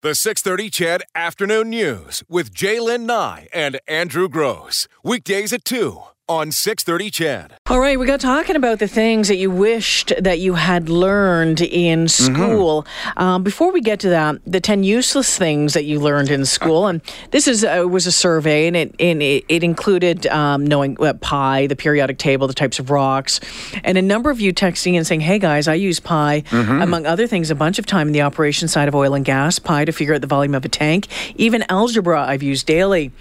The 630 CHED Afternoon News with Jaylen Nye and Andrew Gross. Weekdays at 2 on 630 CHED. All right, we got talking about the things that you wished that you had learned in school. Mm-hmm. Um, before we get to that, the 10 useless things that you learned in school. And this is uh, was a survey, and it, and it, it included um, knowing uh, pi, the periodic table, the types of rocks, and a number of you texting and saying, hey guys, I use pi, mm-hmm. among other things, a bunch of time in the operation side of oil and gas, pi to figure out the volume of a tank, even algebra I've used daily.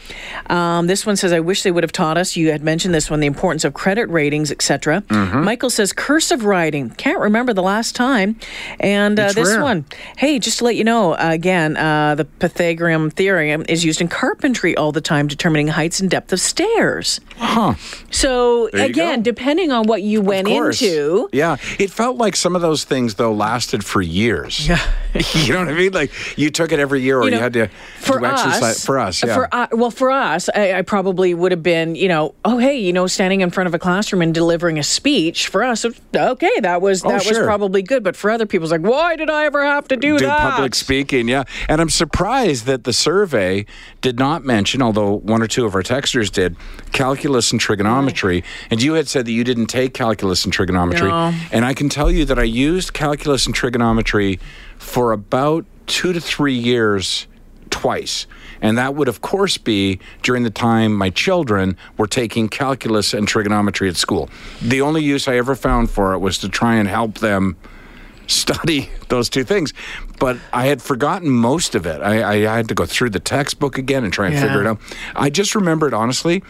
Um, this one says, I wish they would have taught us. You had mentioned this one, the importance of credit ratings, etc. Mm-hmm. Michael says cursive writing. Can't remember the last time. And uh, this rare. one, hey, just to let you know, uh, again, uh, the Pythagorean theorem is used in carpentry all the time, determining heights and depth of stairs. Huh. So again, go. depending on what you went into, yeah, it felt like some of those things though lasted for years. Yeah. you know what I mean? Like you took it every year, or you, know, you had to for do us, exercise for us. Yeah. For uh, well, for us, I, I probably would have been, you know, oh hey, you know, standing in front of a classroom and delivering a speech for us okay that was oh, that sure. was probably good but for other people it's like why did i ever have to do, do that public speaking yeah and i'm surprised that the survey did not mention although one or two of our texters did calculus and trigonometry and you had said that you didn't take calculus and trigonometry no. and i can tell you that i used calculus and trigonometry for about two to three years twice and that would, of course, be during the time my children were taking calculus and trigonometry at school. The only use I ever found for it was to try and help them study those two things. But I had forgotten most of it. I, I had to go through the textbook again and try and yeah. figure it out. I just remembered, honestly,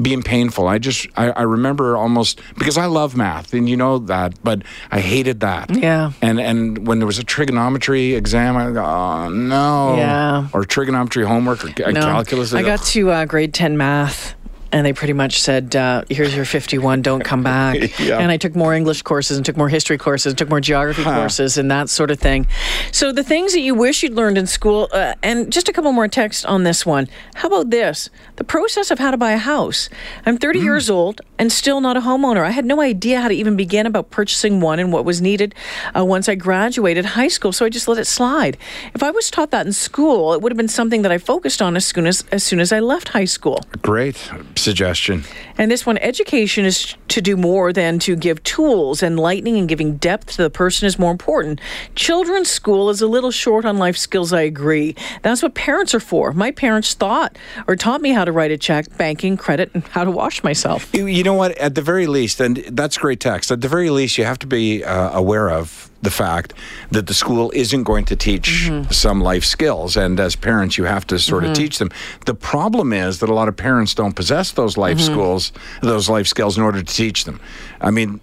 being painful. I just I, I, remember almost because I love math and you know that, but I hated that. Yeah. And and when there was a trigonometry exam, I go, oh no. Yeah. Or trigonometry homework or no. calculus. I got to uh, grade ten math and they pretty much said, uh, "Here's your 51. Don't come back." yeah. And I took more English courses and took more history courses, and took more geography huh. courses, and that sort of thing. So the things that you wish you'd learned in school, uh, and just a couple more texts on this one. How about this? The process of how to buy a house. I'm 30 mm. years old and still not a homeowner. I had no idea how to even begin about purchasing one and what was needed uh, once I graduated high school. So I just let it slide. If I was taught that in school, it would have been something that I focused on as soon as as soon as I left high school. Great suggestion. And this one education is to do more than to give tools. and Enlightening and giving depth to the person is more important. Children's school is a little short on life skills, I agree. That's what parents are for. My parents thought or taught me how to write a check, banking, credit, and how to wash myself. You, you know what? At the very least, and that's great text, at the very least, you have to be uh, aware of the fact that the school isn't going to teach mm-hmm. some life skills. And as parents, you have to sort mm-hmm. of teach them. The problem is that a lot of parents don't possess those life mm-hmm. schools, those life skills in order to teach them. I mean,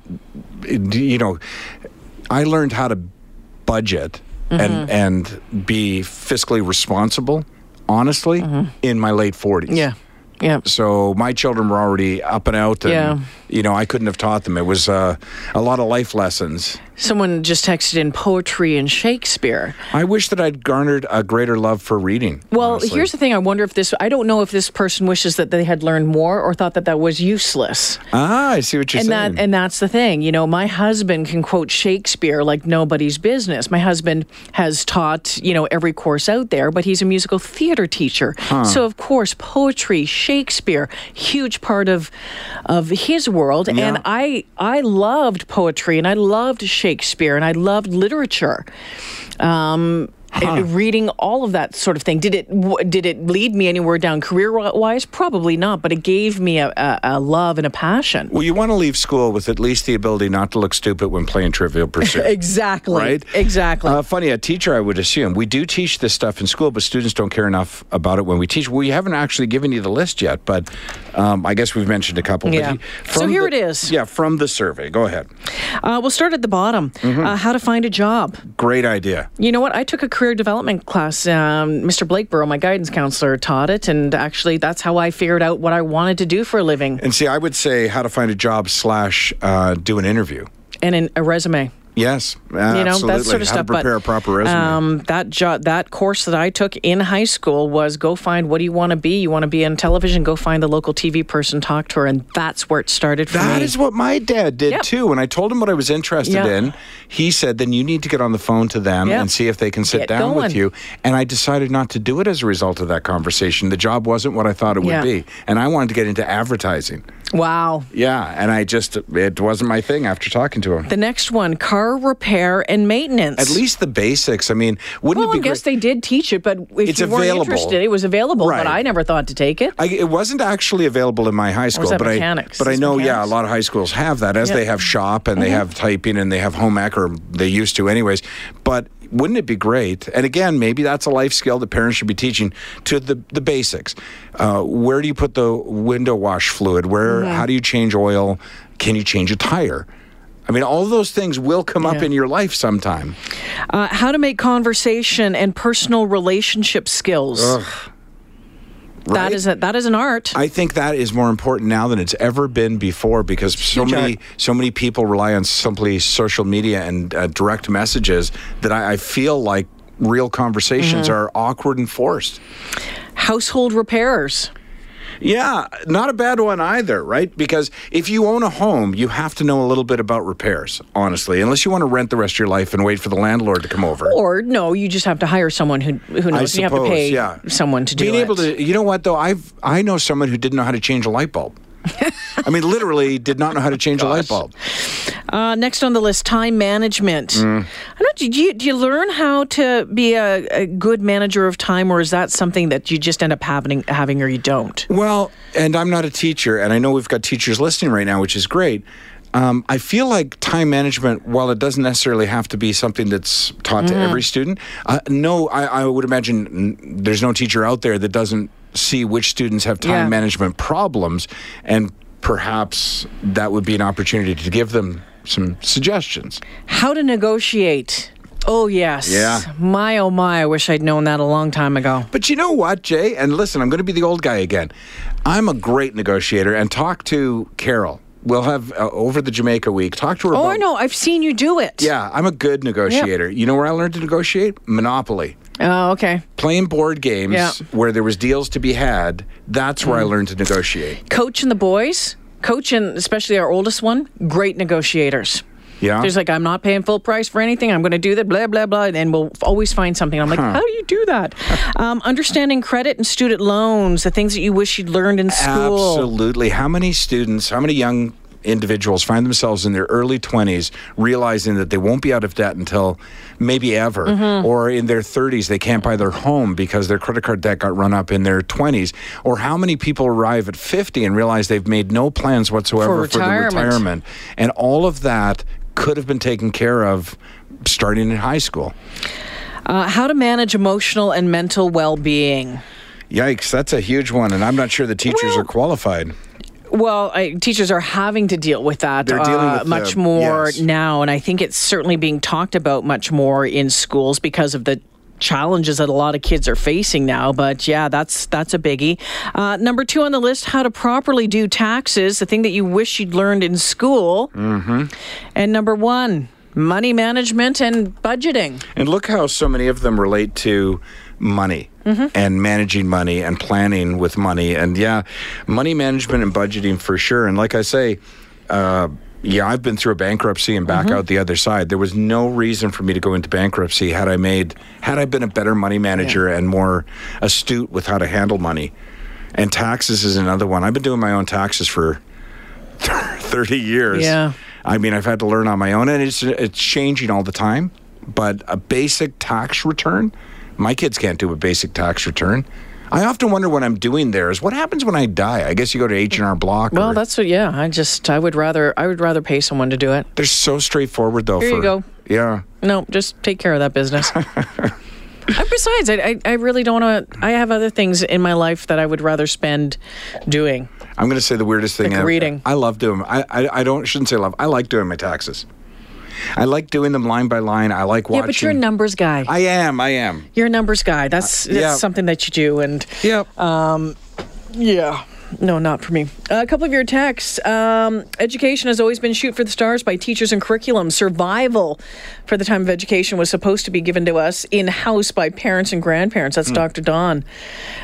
you know, I learned how to budget and, mm-hmm. and be fiscally responsible, honestly, mm-hmm. in my late 40s. Yeah. Yeah. So my children were already up and out, and yeah. you know I couldn't have taught them. It was uh, a lot of life lessons. Someone just texted in poetry and Shakespeare. I wish that I'd garnered a greater love for reading. Well, honestly. here's the thing. I wonder if this. I don't know if this person wishes that they had learned more or thought that that was useless. Ah, I see what you're and saying. That, and that's the thing. You know, my husband can quote Shakespeare like nobody's business. My husband has taught you know every course out there, but he's a musical theater teacher. Huh. So of course, poetry, Shakespeare, huge part of of his world. Yeah. And I I loved poetry and I loved Shakespeare Shakespeare and I loved literature. Um, Huh. reading all of that sort of thing. Did it did it lead me anywhere down career wise? Probably not, but it gave me a, a, a, love and a passion. Well, you want to leave school with at least the ability not to look stupid when playing Trivial Pursuit. exactly. Right. Exactly. Uh, funny, a teacher I would assume we do teach this stuff in school, but students don't care enough about it when we teach. We haven't actually given you the list yet, but um, I guess we've mentioned a couple. Yeah. So here the, it is. Yeah, from the survey. Go ahead. Uh, we'll start at the bottom. Mm-hmm. Uh, how to find a job. Great idea. You know what? I took a career development class. Um, Mr. Blakeborough, my guidance counselor, taught it, and actually, that's how I figured out what I wanted to do for a living. And see, I would say how to find a job slash uh, do an interview and in a resume. Yes, you know absolutely. that sort of How stuff. to prepare but, a proper resume. Um, that jo- that course that I took in high school was go find what do you want to be. You want to be in television. Go find the local TV person, talk to her, and that's where it started for That me. is what my dad did Yep. too. When I told him what I was interested Yeah. in, he said, "Then you need to get on the phone to them Yep. and see if they can sit Get down with you." And I decided not to do it as a result of that conversation. The job wasn't what I thought it would be, and I wanted to get into advertising. Wow. Yeah, and I just it wasn't my thing after talking to him. The next one, car repair and maintenance. At least the basics. I mean, wouldn't Well, it I guess great? they did teach it, but if It's you weren't available. interested, it was available. Right. But I never thought to take it. I, it wasn't actually available in my high school, but mechanics? I but I Is know yeah, a lot of high schools have that as Yeah. they have shop and they mm-hmm. have typing and they have home ec or they used to anyways. But wouldn't it be great? And again, maybe that's a life skill that parents should be teaching to the the basics. Uh, where do you put the window wash fluid? Where how do you change oil? Can you change a tire? I mean, all those things will come up in your life sometime. Uh, how to make conversation and personal relationship skills. That right? is a, that is an art. I think that is more important now than it's ever been before because so Huge many art. so many people rely on simply social media and uh, direct messages that I, I feel like real conversations Mm-hmm. are awkward and forced. Household repairers. Yeah, not a bad one either, right? Because if you own a home, you have to know a little bit about repairs, honestly, unless you want to rent the rest of your life and wait for the landlord to come over. Or no, you just have to hire someone who who knows. I you have to suppose, pay yeah. someone to do it. Being able to, you know what though, I've I know someone who didn't know how to change a light bulb. I mean, literally did not know how to change a light bulb. Uh, next on the list, time management. Mm. I don't. Did you do you learn how to be a, a good manager of time, or is that something that you just end up having having or you don't? Well, and I'm not a teacher, and I know we've got teachers listening right now, which is great. Um, I feel like time management, while it doesn't necessarily have to be something that's taught to every student, uh, no, I, I would imagine there's no teacher out there that doesn't see which students have time Yeah. management problems, and perhaps that would be an opportunity to give them some suggestions. How to negotiate. Oh yes. Yeah. My oh my. I wish I'd known that a long time ago. But you know what, Jay? And listen, I'm going to be the old guy again. I'm a great negotiator, and talk to Carol. We'll have uh, over the Jamaica week. Talk to her. Oh about, no, I've seen you do it. Yeah, I'm a good negotiator. You know where I learned to negotiate? Monopoly. Oh okay. Playing board games. Mm. where there was deals to be had. That's where I learned to negotiate. Coach and the boys. Coach and especially our oldest one, great negotiators. Yeah. There's like, I'm not paying full price for anything. I'm going to do that, blah, blah, blah. And we'll always find something. I'm like, how do you do that? um, understanding credit and student loans, the things that you wish you'd learned in school. Absolutely. How many students, how many young individuals find themselves in their early 20s realizing that they won't be out of debt until maybe ever Mm-hmm. or in their 30s they can't buy their home because their credit card debt got run up in their 20s or how many people arrive at 50 and realize they've made no plans whatsoever For retirement. the retirement and all of that could have been taken care of starting in high school Uh, how to manage emotional and mental well being. yikes that's a huge one and i'm not sure the teachers Well- are qualified Well, I, teachers are having to deal with that uh, with much more yes. now, and I think it's certainly being talked about much more in schools because of the challenges that a lot of kids are facing now. But yeah, that's that's a biggie. Uh, number two on the list: how to properly do taxes, the thing that you wish you'd learned in school. Mm-hmm. And number one: money management and budgeting. And look how so many of them relate to money and managing money and planning with money. And yeah, money management and budgeting for sure. And like I say, uh, yeah, I've been through a bankruptcy and back out the other side. There was no reason for me to go into bankruptcy had I made had I been a better money manager and more astute with how to handle money. And taxes is another one. I've been doing my own taxes for 30 years. Yeah. I mean, I've had to learn on my own, and it's it's changing all the time. But a basic tax return, my kids can't do a basic tax return. I often wonder what I'm doing there is what happens when I die? I guess you go to H and R Block. Well, or- that's what. Yeah, I just I would rather I would rather pay someone to do it. they're so straightforward though. Here for, you go. Yeah. No, just take care of that business. Uh, Besides, I, I, I really don't want to. I have other things in my life that I would rather spend doing. I'm going to say the weirdest thing. Like ever. reading. I love doing. I, I I don't shouldn't say love. I like doing my taxes. I like doing them line by line. I like watching. Yeah, but you're a numbers guy. I am. I am. you're a numbers guy. That's, uh, that's yeah. something that you do. And Yep. Um, yeah, no, not for me. a couple of your texts. Um, education has always been shoot for the stars by teachers and curriculum. Survival for the time of education was supposed to be given to us in house by parents and grandparents. That's mm. Dr. Don.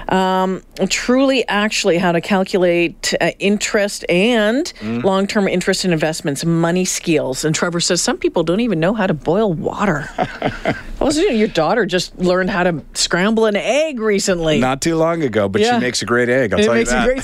Um, truly, actually, how to calculate uh, interest and mm. long term interest in investments, money skills. And Trevor says some people don't even know how to boil water. well, your daughter just learned how to scramble an egg recently. Not too long ago, but yeah. she makes a great egg. I'll it makes a great